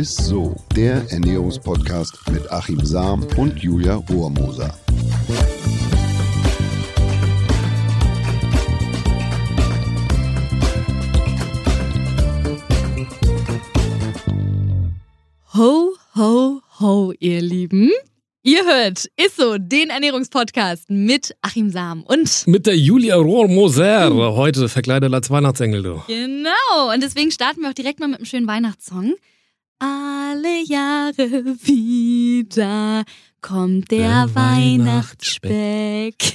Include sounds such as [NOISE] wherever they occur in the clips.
ist so, der Ernährungspodcast mit Achim Sam und Julia Rohrmoser. Ho, ho, ho, ihr Lieben. Ihr hört Isso, den Ernährungspodcast mit Achim Sam und Mit der Julia Rohrmoser, heute verkleidet als Weihnachtsengel, du. genau. Und deswegen starten wir auch direkt mal mit einem schönen Weihnachtssong. Alle Jahre wieder kommt der, Der Weihnachtsspeck,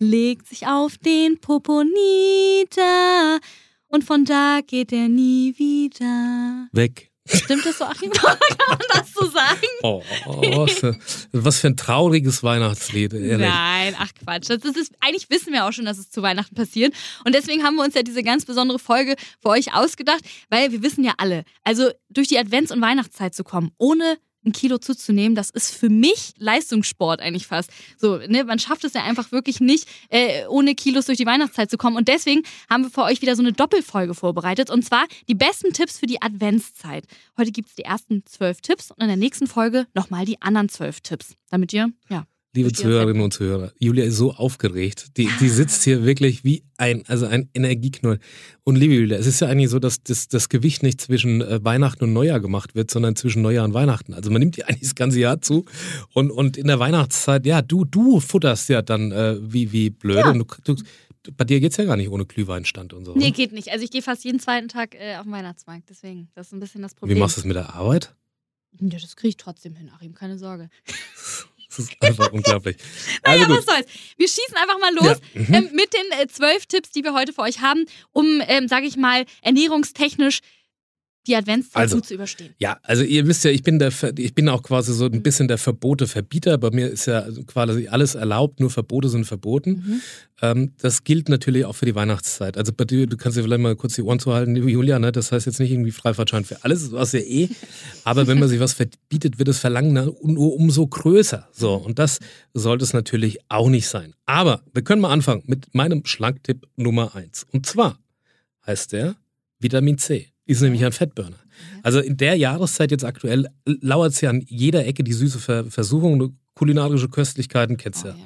legt sich auf den Popo nieder und von da geht er nie wieder. Weg. Stimmt das so, Achim? [LAUGHS] Kann man das so sagen? Oh, was, für, was für ein trauriges Weihnachtslied, ehrlich. Nein, ach Quatsch. Das ist, eigentlich wissen wir auch schon, dass es zu Weihnachten passiert. Und deswegen haben wir uns ja diese ganz besondere Folge für euch ausgedacht, weil wir wissen ja alle, also durch die Advents- und Weihnachtszeit zu kommen, ohne ein Kilo zuzunehmen, das ist für mich Leistungssport eigentlich fast. So, ne, man schafft es ja einfach wirklich nicht, äh, ohne Kilos durch die Weihnachtszeit zu kommen. Und deswegen haben wir für euch wieder so eine Doppelfolge vorbereitet. Und zwar die besten Tipps für die Adventszeit. Heute gibt es die ersten zwölf Tipps und in der nächsten Folge nochmal die anderen zwölf Tipps. Damit ihr, ja, Liebe Zuhörerinnen und Zuhörer, Julia ist so aufgeregt. Die, die sitzt hier wirklich wie ein, also ein Energieknoll. Und liebe Julia, es ist ja eigentlich so, dass das, das Gewicht nicht zwischen äh, Weihnachten und Neujahr gemacht wird, sondern zwischen Neujahr und Weihnachten. Also man nimmt dir [LAUGHS] eigentlich das ganze Jahr zu. Und, und in der Weihnachtszeit, ja, du, du futterst ja dann äh, wie, wie blöd. Ja. Und du, du, bei dir geht's ja gar nicht ohne Glühweinstand und so. Nee, ne? geht nicht. Also ich gehe fast jeden zweiten Tag äh, auf den Weihnachtsmarkt. Deswegen, das ist ein bisschen das Problem. Wie machst du es mit der Arbeit? Ja, das kriege ich trotzdem hin, Achim, keine Sorge. [LAUGHS] Das ist einfach [LAUGHS] unglaublich. Naja, Also was gut. soll's. Wir schießen einfach mal los Ja. Mhm. ähm, mit den äh, zwölf Tipps, die wir heute für euch haben, um, ähm, sage ich mal, ernährungstechnisch die Adventszeit Also, gut zu überstehen. Ja, also ihr wisst ja, ich bin der, ich bin auch quasi so ein bisschen der Verbote-Verbieter. Bei mir ist ja quasi alles erlaubt, nur Verbote sind verboten. Mhm. Ähm, das gilt natürlich auch für die Weihnachtszeit. Also bei dir, du kannst dir vielleicht mal kurz die Ohren zuhalten, liebe Julia, ne? das heißt jetzt nicht irgendwie Freifahrtschein für alles, was ja eh. Aber wenn man sich was verbietet, wird das Verlangen dann nur umso größer. So, und das sollte es natürlich auch nicht sein. Aber wir können mal anfangen mit meinem Schlanktipp Nummer eins. Und zwar heißt der Vitamin C. Ist nämlich ein Fettburner. Also in der Jahreszeit jetzt aktuell lauert es ja an jeder Ecke die süße Ver Versuchung, kulinarische Köstlichkeiten kennst Oh, ja.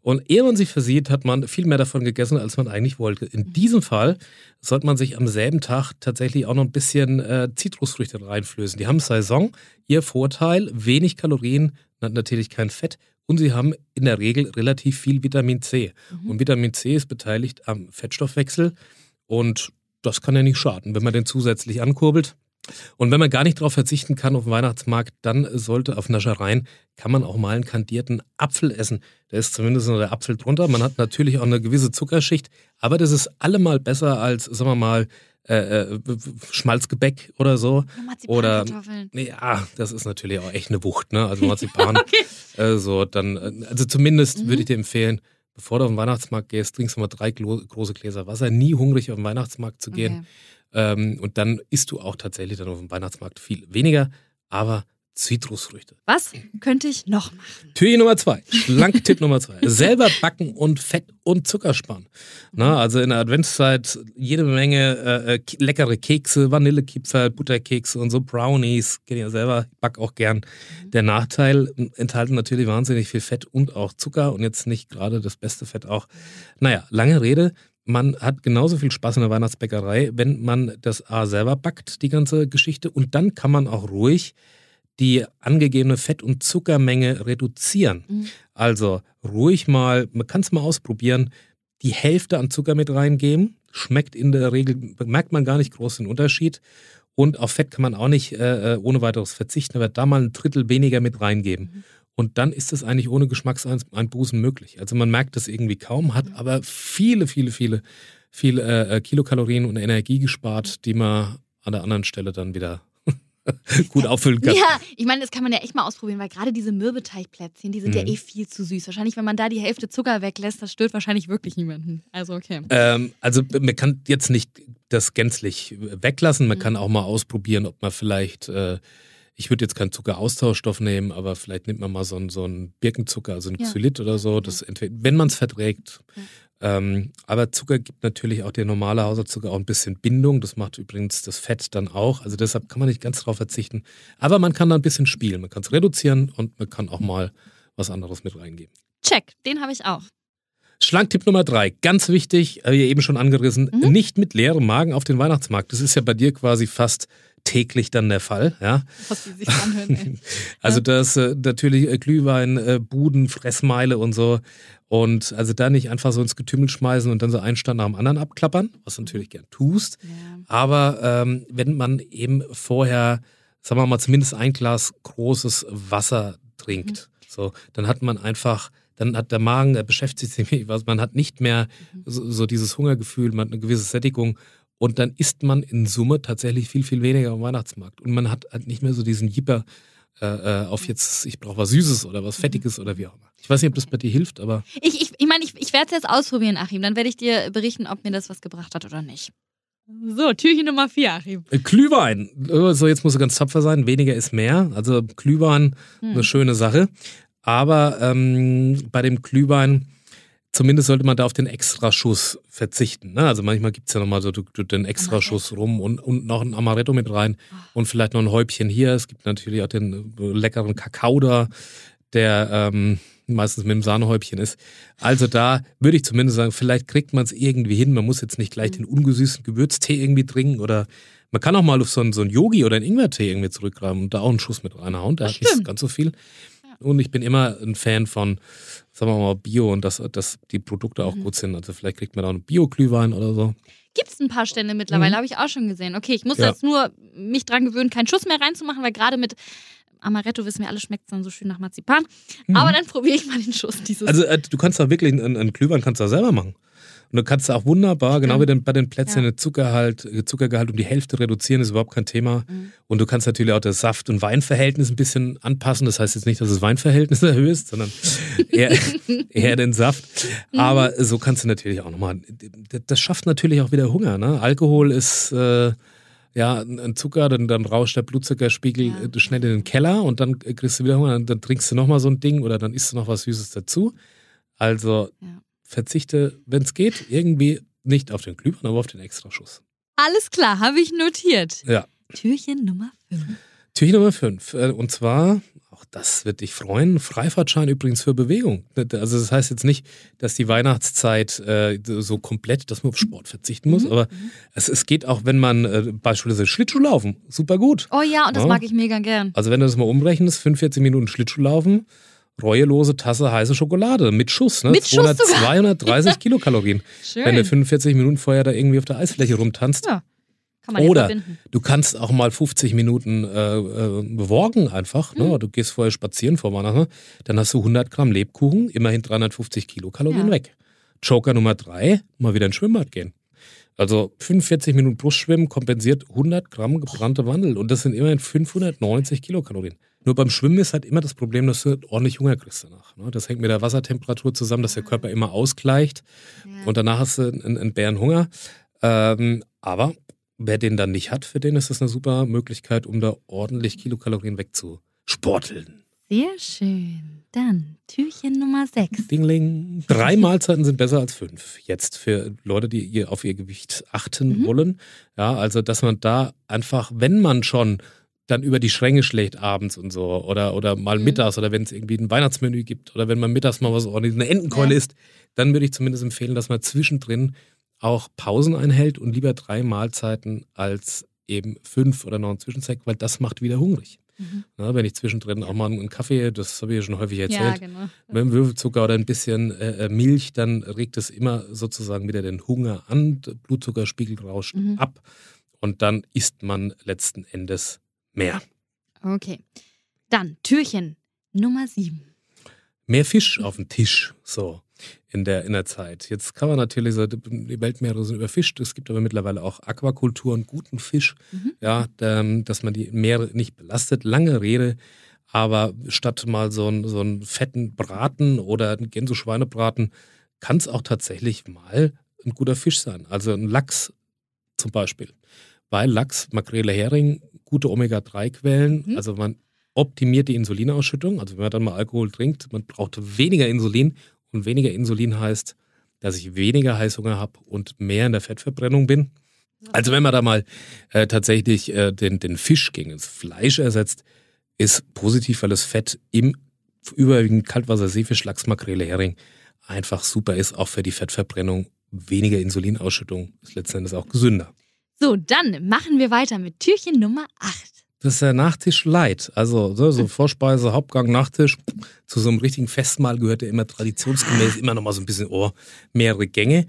Und ehe man sich versieht, hat man viel mehr davon gegessen, als man eigentlich wollte. In diesem Fall sollte man sich am selben Tag tatsächlich auch noch ein bisschen äh, Zitrusfrüchte reinflößen. Die haben Saison, ihr Vorteil, wenig Kalorien, na- natürlich kein Fett und sie haben in der Regel relativ viel Vitamin C. Mhm. Und Vitamin C ist beteiligt am Fettstoffwechsel und das kann ja nicht schaden, wenn man den zusätzlich ankurbelt. Und wenn man gar nicht darauf verzichten kann auf dem Weihnachtsmarkt, dann sollte auf Naschereien, kann man auch mal einen kandierten Apfel essen. Da ist zumindest noch der Apfel drunter. Man hat natürlich auch eine gewisse Zuckerschicht, aber das ist allemal besser als, sagen wir mal, äh, äh, Schmalzgebäck oder so. Oder, ja, das ist natürlich auch echt eine Wucht, ne? Also [LAUGHS] Marzipan. Okay. äh, so, dann, äh, also zumindest Mhm. würde ich dir empfehlen, bevor du auf den Weihnachtsmarkt gehst, trinkst du mal drei große Gläser Wasser. Nie hungrig auf den Weihnachtsmarkt zu gehen. Okay. Ähm, und dann isst du auch tatsächlich dann auf dem Weihnachtsmarkt viel weniger, aber Zitrusfrüchte. Was könnte ich noch machen? Türchen Nummer zwei, Schlanktipp Nummer zwei. [LAUGHS] Selber backen und Fett und Zucker sparen. Na, also in der Adventszeit jede Menge äh, äh, leckere Kekse, Vanillekipferl, Butterkekse und so Brownies. Kenn ich ja selber, back auch gern. Der Nachteil enthalten natürlich wahnsinnig viel Fett und auch Zucker und jetzt nicht gerade das beste Fett auch. Naja, lange Rede. Man hat genauso viel Spaß in der Weihnachtsbäckerei, wenn man das A selber backt, die ganze Geschichte. Und dann kann man auch ruhig die angegebene Fett- und Zuckermenge reduzieren. Mhm. Also ruhig mal, man kann es mal ausprobieren, die Hälfte an Zucker mit reingeben. Schmeckt in der Regel, merkt man gar nicht groß den Unterschied. Und auf Fett kann man auch nicht äh, äh, ohne weiteres verzichten, aber da mal ein Drittel weniger mit reingeben. Mhm. Und dann ist es eigentlich ohne Geschmackseinbußen möglich. Also man merkt das irgendwie kaum, hat aber viele, viele, viele, viele äh, äh, Kilokalorien und Energie gespart, die man an der anderen Stelle dann wieder [LAUGHS] gut auffüllen kann. Ja, ich meine, das kann man ja echt mal ausprobieren, weil gerade diese Mürbeteigplätzchen, die sind ja Mhm. eh viel zu süß. Wahrscheinlich, wenn man da die Hälfte Zucker weglässt, das stört wahrscheinlich wirklich niemanden. Also okay. Ähm, also man kann jetzt nicht das gänzlich weglassen. Man Mhm. kann auch mal ausprobieren, ob man vielleicht äh, Ich würde jetzt keinen Zuckeraustauschstoff nehmen, aber vielleicht nimmt man mal so einen, so einen Birkenzucker, also ein Ja. Xylit oder so, das wenn man es verträgt. Ähm, aber Zucker gibt natürlich auch der normale Haushaltszucker auch ein bisschen Bindung. Das macht übrigens das Fett dann auch. Also deshalb kann man nicht ganz drauf verzichten. Aber man kann da ein bisschen spielen. Man kann es reduzieren und man kann auch mal was anderes mit reingeben. Check, den habe ich auch. Schlanktipp Nummer drei, ganz wichtig, habe ich eben schon angerissen, Mhm. nicht mit leerem Magen auf den Weihnachtsmarkt. Das ist ja bei dir quasi fast täglich dann der Fall. Ja? Was wie sich anhören. Ey. [LAUGHS] Also das äh, natürlich äh, Glühwein, äh, Buden, Fressmeile und so. Und also da nicht einfach so ins Getümmel schmeißen und dann so einen Stand nach dem anderen abklappern, was du natürlich gern tust. Ja. Aber ähm, wenn man eben vorher, sagen wir mal, zumindest ein Glas großes Wasser trinkt, so, dann hat man einfach, dann hat der Magen, der beschäftigt sich [LAUGHS] mit was, man hat nicht mehr so, so dieses Hungergefühl, man hat eine gewisse Sättigung und dann isst man in Summe tatsächlich viel, viel weniger am Weihnachtsmarkt. Und man hat halt nicht mehr so diesen Jipper äh, äh, auf jetzt, ich brauche was Süßes oder was Fettiges oder wie auch immer. Ich weiß nicht, ob das bei dir hilft, aber Ich, ich, ich meine, ich, ich werde es jetzt ausprobieren, Achim. Dann werde ich dir berichten, ob mir das was gebracht hat oder nicht. So, Türchen Nummer vier, Achim. Äh, Glühwein. Äh, So, jetzt musst du ganz tapfer sein. Weniger ist mehr. Also Glühwein, Hm. eine schöne Sache. Aber ähm, bei dem Glühwein, zumindest sollte man da auf den Extraschuss verzichten. Ne? Also manchmal gibt es ja nochmal so den Extraschuss rum und, und noch ein Amaretto mit rein und vielleicht noch ein Häubchen hier. Es gibt natürlich auch den äh, leckeren Kakao da, der ähm, meistens mit dem Sahnehäubchen ist. Also da würde ich zumindest sagen, vielleicht kriegt man es irgendwie hin. Man muss jetzt nicht gleich den ungesüßten Gewürztee irgendwie trinken oder man kann auch mal auf so einen, so einen Yogi oder einen Ingwertee irgendwie zurückgreifen und da auch einen Schuss mit reinhauen. Da hat nicht ganz so viel. Und ich bin immer ein Fan von, sagen wir mal, Bio und dass, dass die Produkte Mhm. auch gut sind. Also vielleicht kriegt man da einen Bio-Glühwein oder so. Gibt es ein paar Stände mittlerweile, habe ich auch schon gesehen. Okay, ich muss Mhm. Ja. jetzt nur mich dran gewöhnen, keinen Schuss mehr reinzumachen, weil gerade mit Amaretto, wissen wir alle, schmeckt es dann so schön nach Marzipan. Aber dann [LAUGHS] probiere ich mal den Schuss dieses. Mhm. Also äh, du kannst da wirklich einen, einen Glühwein kannst da selber machen. Und du kannst auch wunderbar, genau wie den, bei den Plätzchen, Ja. den Zuckerhalt, äh, Zuckergehalt um die Hälfte reduzieren, ist überhaupt kein Thema. Mhm. Und du kannst natürlich auch das Saft- und Weinverhältnis ein bisschen anpassen. Das heißt jetzt nicht, dass das Weinverhältnis [LAUGHS] erhöhst, sondern eher, [LAUGHS] eher den Saft. Mhm. Aber so kannst du natürlich auch nochmal. Das schafft natürlich auch wieder Hunger. Ne? Alkohol ist äh, ja ein Zucker, dann, dann rauscht der Blutzuckerspiegel Ja. äh, schnell in den Keller und dann kriegst du wieder Hunger. Dann, dann trinkst du nochmal so ein Ding oder dann isst du noch was Süßes dazu. Also Ja. Verzichte, wenn es geht, irgendwie nicht auf den Glühwein, aber auf den Extraschuss. Alles klar, habe ich notiert. Ja. Türchen Nummer 5. Türchen Nummer 5. Und zwar, auch das wird dich freuen, Freifahrtschein übrigens für Bewegung. Also das heißt jetzt nicht, dass die Weihnachtszeit äh, so komplett, dass man auf Sport verzichten muss, aber es, es geht auch, wenn man äh, beispielsweise Schlittschuh laufen, super gut. Oh ja, und das Ja. mag ich mega gern. Also wenn du das mal umrechnest, 45 Minuten Schlittschuh laufen, reuelose Tasse heiße Schokolade mit Schuss, ne? Mit Schuss 200, sogar. 230 [LAUGHS] Kilokalorien. Schön. Wenn du 45 Minuten vorher da irgendwie auf der Eisfläche rumtanzt. Ja, kann man Oder du kannst auch mal 50 Minuten äh, äh, beworgen einfach. Mhm. Ne? Du gehst vorher spazieren vor Weihnachten, dann hast du 100 Gramm Lebkuchen, immerhin 350 Kilokalorien Ja. weg. Joker Nummer drei, mal wieder ins Schwimmbad gehen. Also 45 Minuten Brustschwimmen kompensiert 100 Gramm gebrannte Mandel und das sind immerhin 590 Kilokalorien. Nur beim Schwimmen ist halt immer das Problem, dass du ordentlich Hunger kriegst danach. Ne? Das hängt mit der Wassertemperatur zusammen, dass der Körper immer ausgleicht und danach hast du einen, einen Bärenhunger. Ähm, aber wer den dann nicht hat, für den ist das eine super Möglichkeit, um da ordentlich Kilokalorien wegzusporteln. Sehr schön. Dann Türchen Nummer 6. Dingling. Drei Mahlzeiten sind besser als fünf. Jetzt für Leute, die ihr auf ihr Gewicht achten Mhm. wollen. Ja, also dass man da einfach, wenn man schon dann über die Schränke schlägt abends und so oder, oder mal Mhm. mittags oder wenn es irgendwie ein Weihnachtsmenü gibt oder wenn man mittags mal was ordentlich, eine Entenkeule Ja. isst, dann würde ich zumindest empfehlen, dass man zwischendrin auch Pausen einhält und lieber drei Mahlzeiten als eben fünf oder noch ein Zwischenzeug, weil das macht wieder hungrig. Mhm. Na, wenn ich zwischendrin auch mal einen Kaffee, das habe ich ja schon häufig erzählt, Ja, genau. mit Würfelzucker oder ein bisschen äh, äh, Milch, dann regt es immer sozusagen wieder den Hunger an, der Blutzuckerspiegel rauscht Mhm. ab und dann isst man letzten Endes mehr. Okay. Dann Türchen Nummer 7. Mehr Fisch auf dem Tisch, so in der, in der Zeit. Jetzt kann man natürlich so, die Weltmeere sind überfischt, es gibt aber mittlerweile auch Aquakultur und guten Fisch, Mhm. ja, ähm, dass man die Meere nicht belastet. Lange Rede, aber statt mal so einen, so einen fetten Braten oder einen Gänseschweinebraten kann es auch tatsächlich mal ein guter Fisch sein. Also ein Lachs zum Beispiel. Weil Lachs, Makrele, Hering gute Omega-3-Quellen. Mhm. Also man optimiert die Insulinausschüttung. Also wenn man dann mal Alkohol trinkt, man braucht weniger Insulin und weniger Insulin heißt, dass ich weniger Heißhunger habe und mehr in der Fettverbrennung bin. Also wenn man da mal äh, tatsächlich äh, den, den Fisch gegen das Fleisch ersetzt, ist positiv, weil das Fett im überwiegend Kaltwasser-Seefisch, Lachs, Makrele, Hering einfach super ist, auch für die Fettverbrennung. Weniger Insulinausschüttung ist letzten Endes auch gesünder. So, dann machen wir weiter mit Türchen Nummer 8. Das ist der Nachtisch light. Also so, so [LAUGHS] Vorspeise, Hauptgang, Nachtisch. Zu so einem richtigen Festmahl gehört ja immer traditionsgemäß immer noch mal so ein bisschen oh, mehrere Gänge.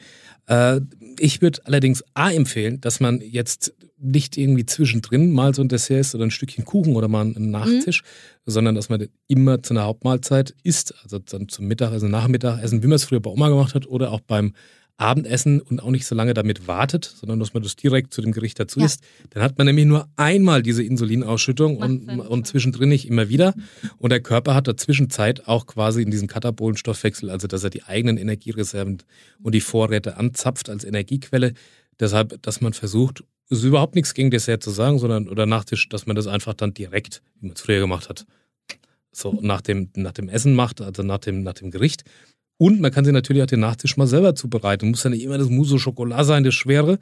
Äh, ich würde allerdings A empfehlen, dass man jetzt nicht irgendwie zwischendrin mal so ein Dessert isst oder ein Stückchen Kuchen oder mal einen Nachtisch, sondern dass man immer zu einer Hauptmahlzeit isst, also dann zum Mittagessen, Nachmittagessen, wie man es früher bei Oma gemacht hat oder auch beim Abendessen und auch nicht so lange damit wartet, sondern dass man das direkt zu dem Gericht dazu Ja. isst. Dann hat man nämlich nur einmal diese Insulinausschüttung und, und zwischendrin nicht immer wieder. Und der Körper hat dazwischen Zeit auch quasi in diesen Katabolenstoffwechsel, also dass er die eigenen Energiereserven und die Vorräte anzapft als Energiequelle. Deshalb, dass man versucht, es ist überhaupt nichts gegen Dessert zu sagen, sondern oder Nachtisch, dass man das einfach dann direkt, wie man es früher gemacht hat, so nach dem, nach dem Essen macht, also nach dem, nach dem Gericht. Und man kann sich natürlich auch den Nachtisch mal selber zubereiten. Muss ja nicht immer das Mousse au Chocolat sein, das Schwere,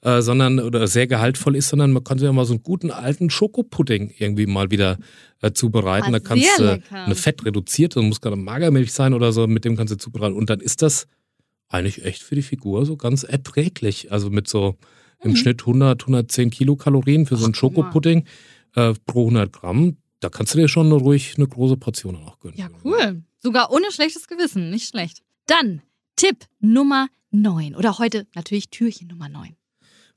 äh, sondern oder sehr gehaltvoll ist, sondern man kann sich ja mal so einen guten alten Schokopudding irgendwie mal wieder äh, zubereiten. Ah, da kannst sehr du lecker. eine Fett reduziert, muss gerade Magermilch sein oder so, mit dem kannst du zubereiten. Und dann ist das eigentlich echt für die Figur so ganz erträglich. Also mit so im Mhm. Schnitt 100, 110 Kilokalorien für so einen. Schokopudding äh, pro 100 Gramm. Da kannst du dir schon ruhig eine große Portion auch gönnen. Ja, cool. Sogar ohne schlechtes Gewissen, nicht schlecht. Dann Tipp Nummer 9 oder heute natürlich Türchen Nummer 9.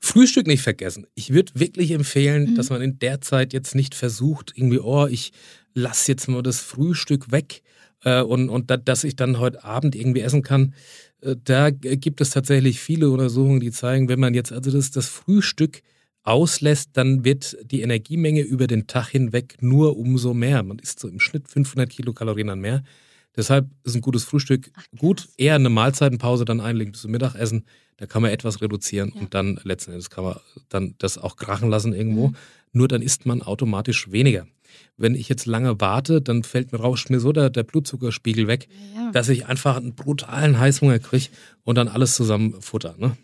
Frühstück nicht vergessen. Ich würde wirklich empfehlen, Mhm. dass man in der Zeit jetzt nicht versucht, irgendwie, oh, ich lasse jetzt mal das Frühstück weg äh, und, und da, dass ich dann heute Abend irgendwie essen kann. Äh, da gibt es tatsächlich viele Untersuchungen, die zeigen, wenn man jetzt also das, das Frühstück auslässt, dann wird die Energiemenge über den Tag hinweg nur umso mehr. Man isst so im Schnitt 500 Kilokalorien an mehr. Deshalb ist ein gutes Frühstück Ach, gut. Eher eine Mahlzeitenpause dann einlegen bis zum Mittagessen. Da kann man etwas reduzieren Ja. und dann letzten Endes kann man dann das auch krachen lassen irgendwo. Mhm. Nur dann isst man automatisch weniger. Wenn ich jetzt lange warte, dann fällt mir rauscht mir so der, der Blutzuckerspiegel weg, Ja. dass ich einfach einen brutalen Heißhunger kriege und dann alles zusammen futter. Ne?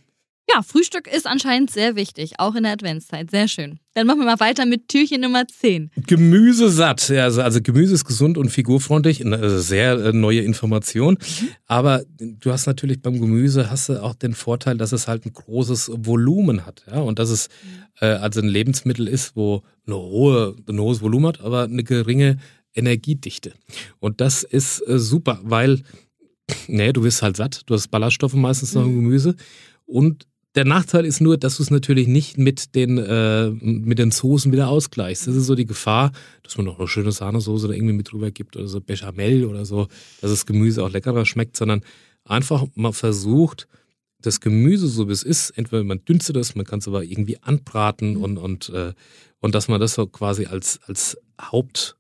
Ja, Frühstück ist anscheinend sehr wichtig, auch in der Adventszeit. Sehr schön. Dann machen wir mal weiter mit Türchen Nummer 10. Gemüse satt. Ja, also, also Gemüse ist gesund und figurfreundlich. Eine sehr äh, neue Information. Aber du hast natürlich beim Gemüse hast du auch den Vorteil, dass es halt ein großes Volumen hat. Ja? Und dass es äh, also ein Lebensmittel ist, wo eine hohe, ein hohes Volumen hat, aber eine geringe Energiedichte. Und das ist äh, super, weil nee, du wirst halt satt. Du hast Ballaststoffe meistens noch im Gemüse. Und der Nachteil ist nur, dass du es natürlich nicht mit den, äh, mit den Soßen wieder ausgleichst. Das ist so die Gefahr, dass man noch eine schöne Sahnesoße da irgendwie mit drüber gibt oder so Bechamel oder so, dass das Gemüse auch leckerer schmeckt, sondern einfach mal versucht, das Gemüse so wie es ist, entweder man dünstet es, man kann es aber irgendwie anbraten und, und, äh, und dass man das so quasi als, als Hauptgang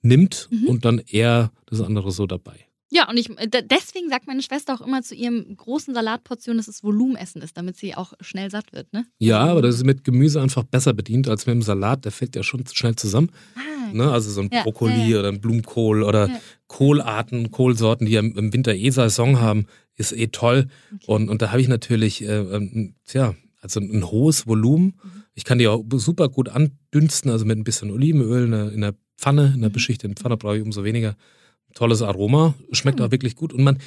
nimmt Mhm. und dann eher das andere so dabei. Ja, und ich, äh, deswegen sagt meine Schwester auch immer zu ihrem großen Salatportion, dass es Volumenessen ist, damit sie auch schnell satt wird, ne? Ja, aber das ist mit Gemüse einfach besser bedient als mit dem Salat. Der fällt ja schon schnell zusammen. Ah, Ne? Also so ein Ja, Brokkoli ja, oder ein Blumenkohl oder Ja. Kohlarten, Kohlsorten, die ja im Winter eh Saison haben, ist eh toll. Okay. Und, und da habe ich natürlich, äh, ähm, tja, also ein hohes Volumen. Mhm. Ich kann die auch super gut andünsten, also mit ein bisschen Olivenöl in der, in der Pfanne, in der Mhm. beschichteten Pfanne brauche ich umso weniger. Tolles Aroma, schmeckt Mhm. auch wirklich gut. Und man,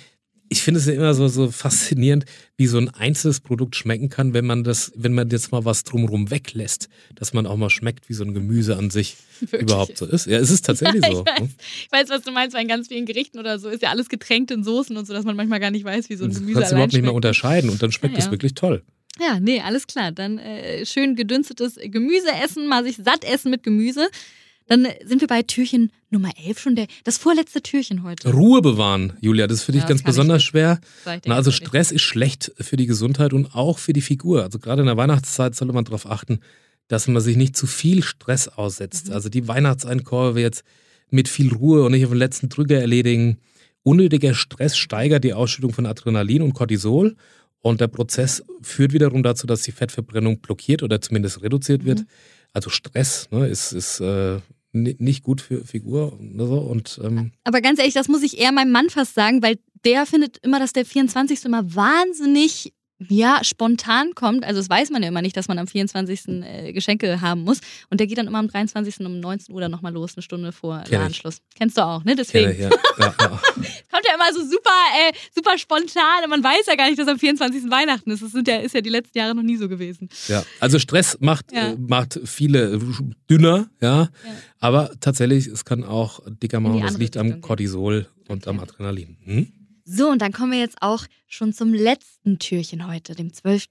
ich finde es ja immer so, so faszinierend, wie so ein einzelnes Produkt schmecken kann, wenn man das, wenn man jetzt mal was drumherum weglässt, dass man auch mal schmeckt, wie so ein Gemüse an sich [LAUGHS] Wirklich. überhaupt so ist. Ja, es ist tatsächlich Ja, ich so. weiß. ne? Ich weiß, was du meinst, in ganz vielen Gerichten oder so ist ja alles getränkt in Soßen und so, dass man manchmal gar nicht weiß, wie so ein Du Gemüse kannst allein überhaupt nicht mehr unterscheiden und dann schmeckt Ja, es ja. wirklich toll. Ja, nee, alles klar. Dann äh, schön gedünstetes Gemüse essen, mal sich satt essen mit Gemüse. Dann sind wir bei Türchen Nummer 11 schon, der, das vorletzte Türchen heute. Ruhe bewahren, Julia, das ist für dich Ja, ganz ich besonders nicht. schwer. Na, also ganz. Stress ist schlecht für die Gesundheit und auch für die Figur. Also gerade in der Weihnachtszeit sollte man darauf achten, dass man sich nicht zu viel Stress aussetzt. Mhm. Also die Weihnachtseinkäufe jetzt mit viel Ruhe und nicht auf den letzten Drücker erledigen. Unnötiger Stress steigert die Ausschüttung von Adrenalin und Cortisol. Und der Prozess führt wiederum dazu, dass die Fettverbrennung blockiert oder zumindest reduziert wird. Mhm. Also Stress ne, ist, ist äh, nicht gut für Figur und so. Und ähm, Aber ganz ehrlich, das muss ich eher meinem Mann fast sagen, weil der findet immer, dass der 24. immer wahnsinnig ja, spontan kommt. Also das weiß man ja immer nicht, dass man am 24. Äh, Geschenke haben muss. Und der geht dann immer am 23. um 19 Uhr dann nochmal los, eine Stunde vor Kenn ich. Ladenschluss. Kennst du auch, ne? ja, Deswegen ja, ja, ja. [LAUGHS] kommt er immer so super, äh, super spontan und man weiß ja gar nicht, dass am 24. Weihnachten ist. Das sind ja, ist ja die letzten Jahre noch nie so gewesen. Ja, also Stress macht, Ja. äh, macht viele dünner, ja. Ja. Aber tatsächlich, es kann auch dicker machen. Das liegt am. Cortisol und am. Adrenalin. Hm? So, und dann kommen wir jetzt auch schon zum letzten Türchen heute, dem 12.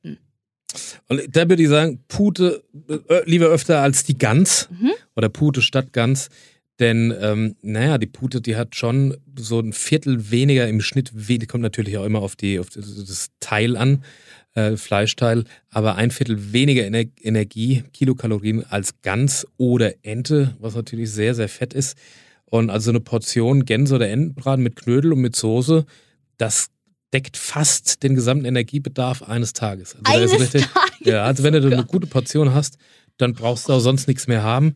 Und da würde ich sagen, Pute äh, lieber öfter als die Gans Mhm. oder Pute statt Gans. Denn, ähm, naja, die Pute, die hat schon so ein Viertel weniger im Schnitt, kommt natürlich auch immer auf, die, auf das, das Teil an, äh, Fleischteil, aber ein Viertel weniger Ener Energie, Kilokalorien als Gans oder Ente, was natürlich sehr, sehr fett ist. Und also eine Portion Gänse oder Entenbraten mit Knödel und mit Soße, das deckt fast den gesamten Energiebedarf eines Tages. Also Eines richtig- Tages. ja, also wenn du Oh eine gute Portion hast, dann brauchst du auch sonst nichts mehr haben.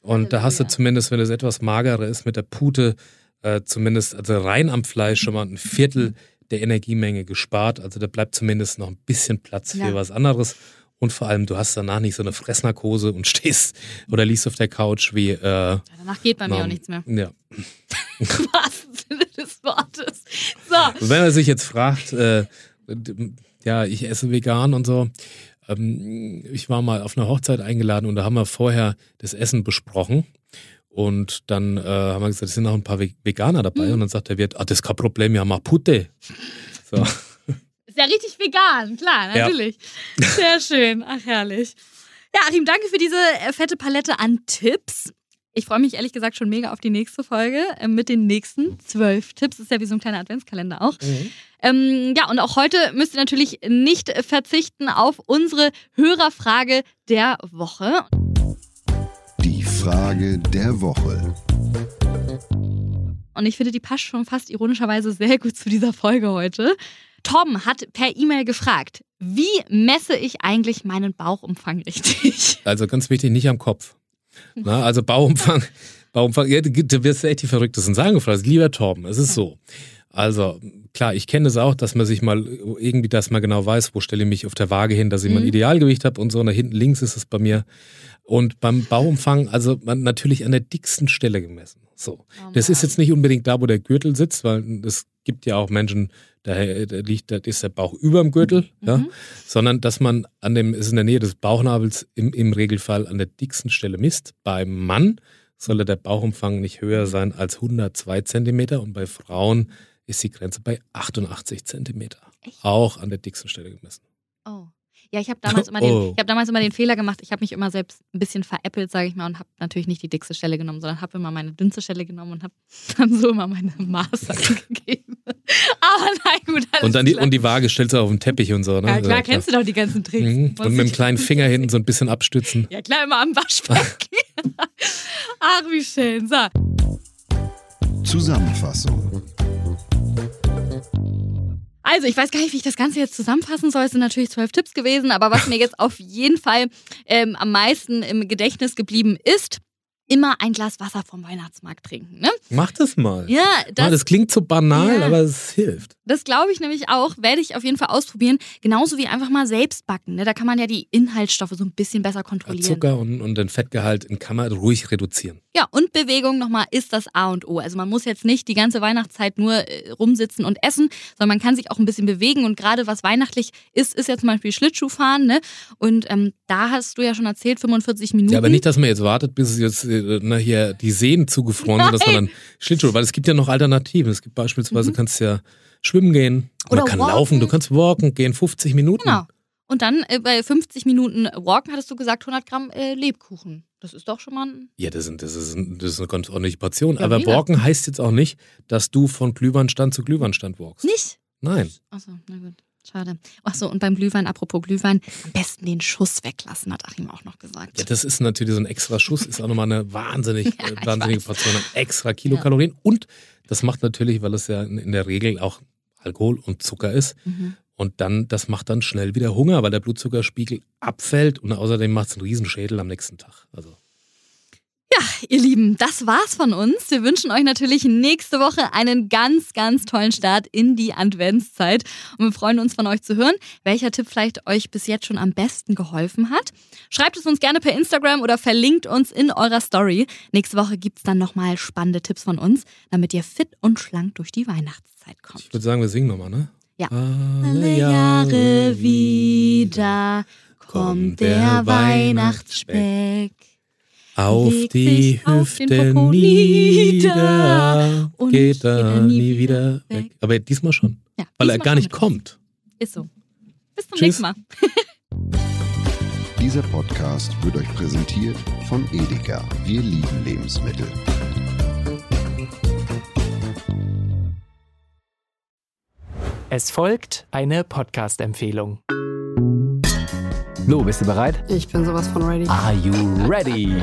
Und da hast du zumindest, wenn es etwas magerer ist, mit der Pute äh, zumindest, also rein am Fleisch schon mal ein Viertel der Energiemenge gespart. Also da bleibt zumindest noch ein bisschen Platz für Ja. was anderes. Und vor allem, du hast danach nicht so eine Fressnarkose und [LAUGHS] stehst oder liegst auf der Couch wie. Äh, danach geht bei mir auch nichts mehr. Ja. [LAUGHS] [LAUGHS] Im wahrsten Sinne des Wortes. So. Und wenn man sich jetzt fragt, äh, ja, ich esse vegan und so. Ähm, ich war mal auf einer Hochzeit eingeladen und da haben wir vorher das Essen besprochen. Und dann äh, haben wir gesagt, es sind noch ein paar Ve- Veganer dabei. Mhm. Und dann sagt der Wirt, ah, das ist kein Problem, ja, mach Putte. So. Ist ja richtig vegan, klar, Ja. natürlich. Sehr schön. Ach, herrlich. Ja, Achim, danke für diese äh, fette Palette an Tipps. Ich freue mich ehrlich gesagt schon mega auf die nächste Folge äh, mit den nächsten zwölf Tipps. Ist ja wie so ein kleiner Adventskalender auch. Ähm, ja, und auch heute müsst ihr natürlich nicht verzichten auf unsere Hörerfrage der Woche. Die Frage der Woche. Und ich finde, die passt schon fast ironischerweise sehr gut zu dieser Folge heute. Tom hat per E-Mail gefragt, wie messe ich eigentlich meinen Bauchumfang richtig? Also ganz wichtig, nicht am Kopf. Na, also Bauumfang, Bauumfang, ja, du wirst echt die verrücktesten Sagen gefragt. Lieber Torben, es ist so. Also, klar, ich kenne es auch, dass man sich mal irgendwie das mal genau weiß, wo stelle ich mich auf der Waage hin, dass ich mein Mhm. Idealgewicht habe und so. Und da hinten links ist es bei mir. Und beim Bauumfang, also man natürlich an der dicksten Stelle gemessen. So. Das ist jetzt nicht unbedingt da, wo der Gürtel sitzt, weil es gibt ja auch Menschen, da, liegt, da ist der Bauch über dem Gürtel, ja, Mhm. sondern dass man an dem, ist in der Nähe des Bauchnabels im, im Regelfall an der dicksten Stelle misst. Beim Mann solle der Bauchumfang nicht höher sein als 102 Zentimeter und bei Frauen ist die Grenze bei 88 Zentimeter. Echt? Auch an der dicksten Stelle gemessen. Oh. Ja, ich habe damals, immer den- Oh. ich hab damals immer den Fehler gemacht, ich habe mich immer selbst ein bisschen veräppelt, sage ich mal, und habe natürlich nicht die dickste Stelle genommen, sondern habe immer meine dünnste Stelle genommen und habe [LAUGHS] dann so immer meine Maße [LAUGHS] angegeben. Aber nein, gut, alles Und dann die, klar. und die Waage stellst du auf den Teppich und so, ne? ja, klar, kennst du doch die ganzen Tricks. Mhm. Und mit dem kleinen Finger hinten so ein bisschen abstützen. Ja, klar, immer am Waschbecken. [LAUGHS] Ach, wie schön. So. Zusammenfassung. Also, ich weiß gar nicht, wie ich das Ganze jetzt zusammenfassen soll. Es sind natürlich zwölf Tipps gewesen, aber was mir jetzt auf jeden Fall ähm, am meisten im Gedächtnis geblieben ist, immer ein Glas Wasser vom Weihnachtsmarkt trinken. Ne? Mach das mal. Ja, das, das, das klingt so banal, Ja. aber es hilft. das glaube ich nämlich auch, werde ich auf jeden Fall ausprobieren. Genauso wie einfach mal selbst backen. Ne? Da kann man ja die Inhaltsstoffe so ein bisschen besser kontrollieren. Zucker und, und den Fettgehalt in kann man ruhig reduzieren. Ja, und Bewegung nochmal ist das A und O. Also man muss jetzt nicht die ganze Weihnachtszeit nur äh, rumsitzen und essen, sondern man kann sich auch ein bisschen bewegen. Und gerade was weihnachtlich ist, ist ja zum Beispiel Schlittschuhfahren. Ne? Und ähm, da hast du ja schon erzählt, 45 Minuten. Ja, aber nicht, dass man jetzt wartet, bis es jetzt na, hier die Seen zugefroren sind, dass man dann Schlittschuh, weil es gibt ja noch Alternativen. Es gibt beispielsweise, Mhm. kannst ja schwimmen gehen, Oder man kann walken. laufen, du kannst walken gehen, 50 Minuten. Genau. Und dann äh, bei 50 Minuten Walken hattest du gesagt 100 Gramm äh, Lebkuchen. Das ist doch schon mal ein... Ja, das, sind, das, ist, ein- das ist eine ganz ordentliche Portion. Ja, aber mega. walken heißt jetzt auch nicht, dass du von Glühweinstand zu Glühweinstand walkst. Nicht? Nein. Achso, na gut. Schade. Achso, und beim Glühwein, apropos Glühwein, am besten den Schuss weglassen, hat Achim auch noch gesagt. Ja, das ist natürlich so ein extra Schuss, ist auch nochmal eine wahnsinnig, [LAUGHS] Ja, äh, ich wahnsinnige. Portion an extra Kilokalorien. Und das macht natürlich, weil es ja in, in der Regel auch Alkohol und Zucker ist. Mhm. Und dann, das macht dann schnell wieder Hunger, weil der Blutzuckerspiegel abfällt und außerdem macht es einen Riesenschädel am nächsten Tag. Also. Ja, ihr Lieben, das war's von uns. Wir wünschen euch natürlich nächste Woche einen ganz, ganz tollen Start in die Adventszeit. Und wir freuen uns von euch zu hören, welcher Tipp vielleicht euch bis jetzt schon am besten geholfen hat. Schreibt es uns gerne per Instagram oder verlinkt uns in eurer Story. Nächste Woche gibt's dann nochmal spannende Tipps von uns, damit ihr fit und schlank durch die Weihnachtszeit kommt. Ich würde sagen, wir singen nochmal, ne? Ja. Alle Jahre wieder kommt der Weihnachtsspeck. Auf Legt die sich auf den Hüfte nieder und geht er nie wieder weg. Aber diesmal schon, Ja, weil er diesmal gar nicht kommt. Ist so. Bis zum Tschüss. nächsten Mal. [LAUGHS] Dieser Podcast wird euch präsentiert von Edeka. Wir lieben Lebensmittel. Es folgt eine Podcast-Empfehlung. Lo, bist du bereit? Ich bin sowas von ready. Are you ready?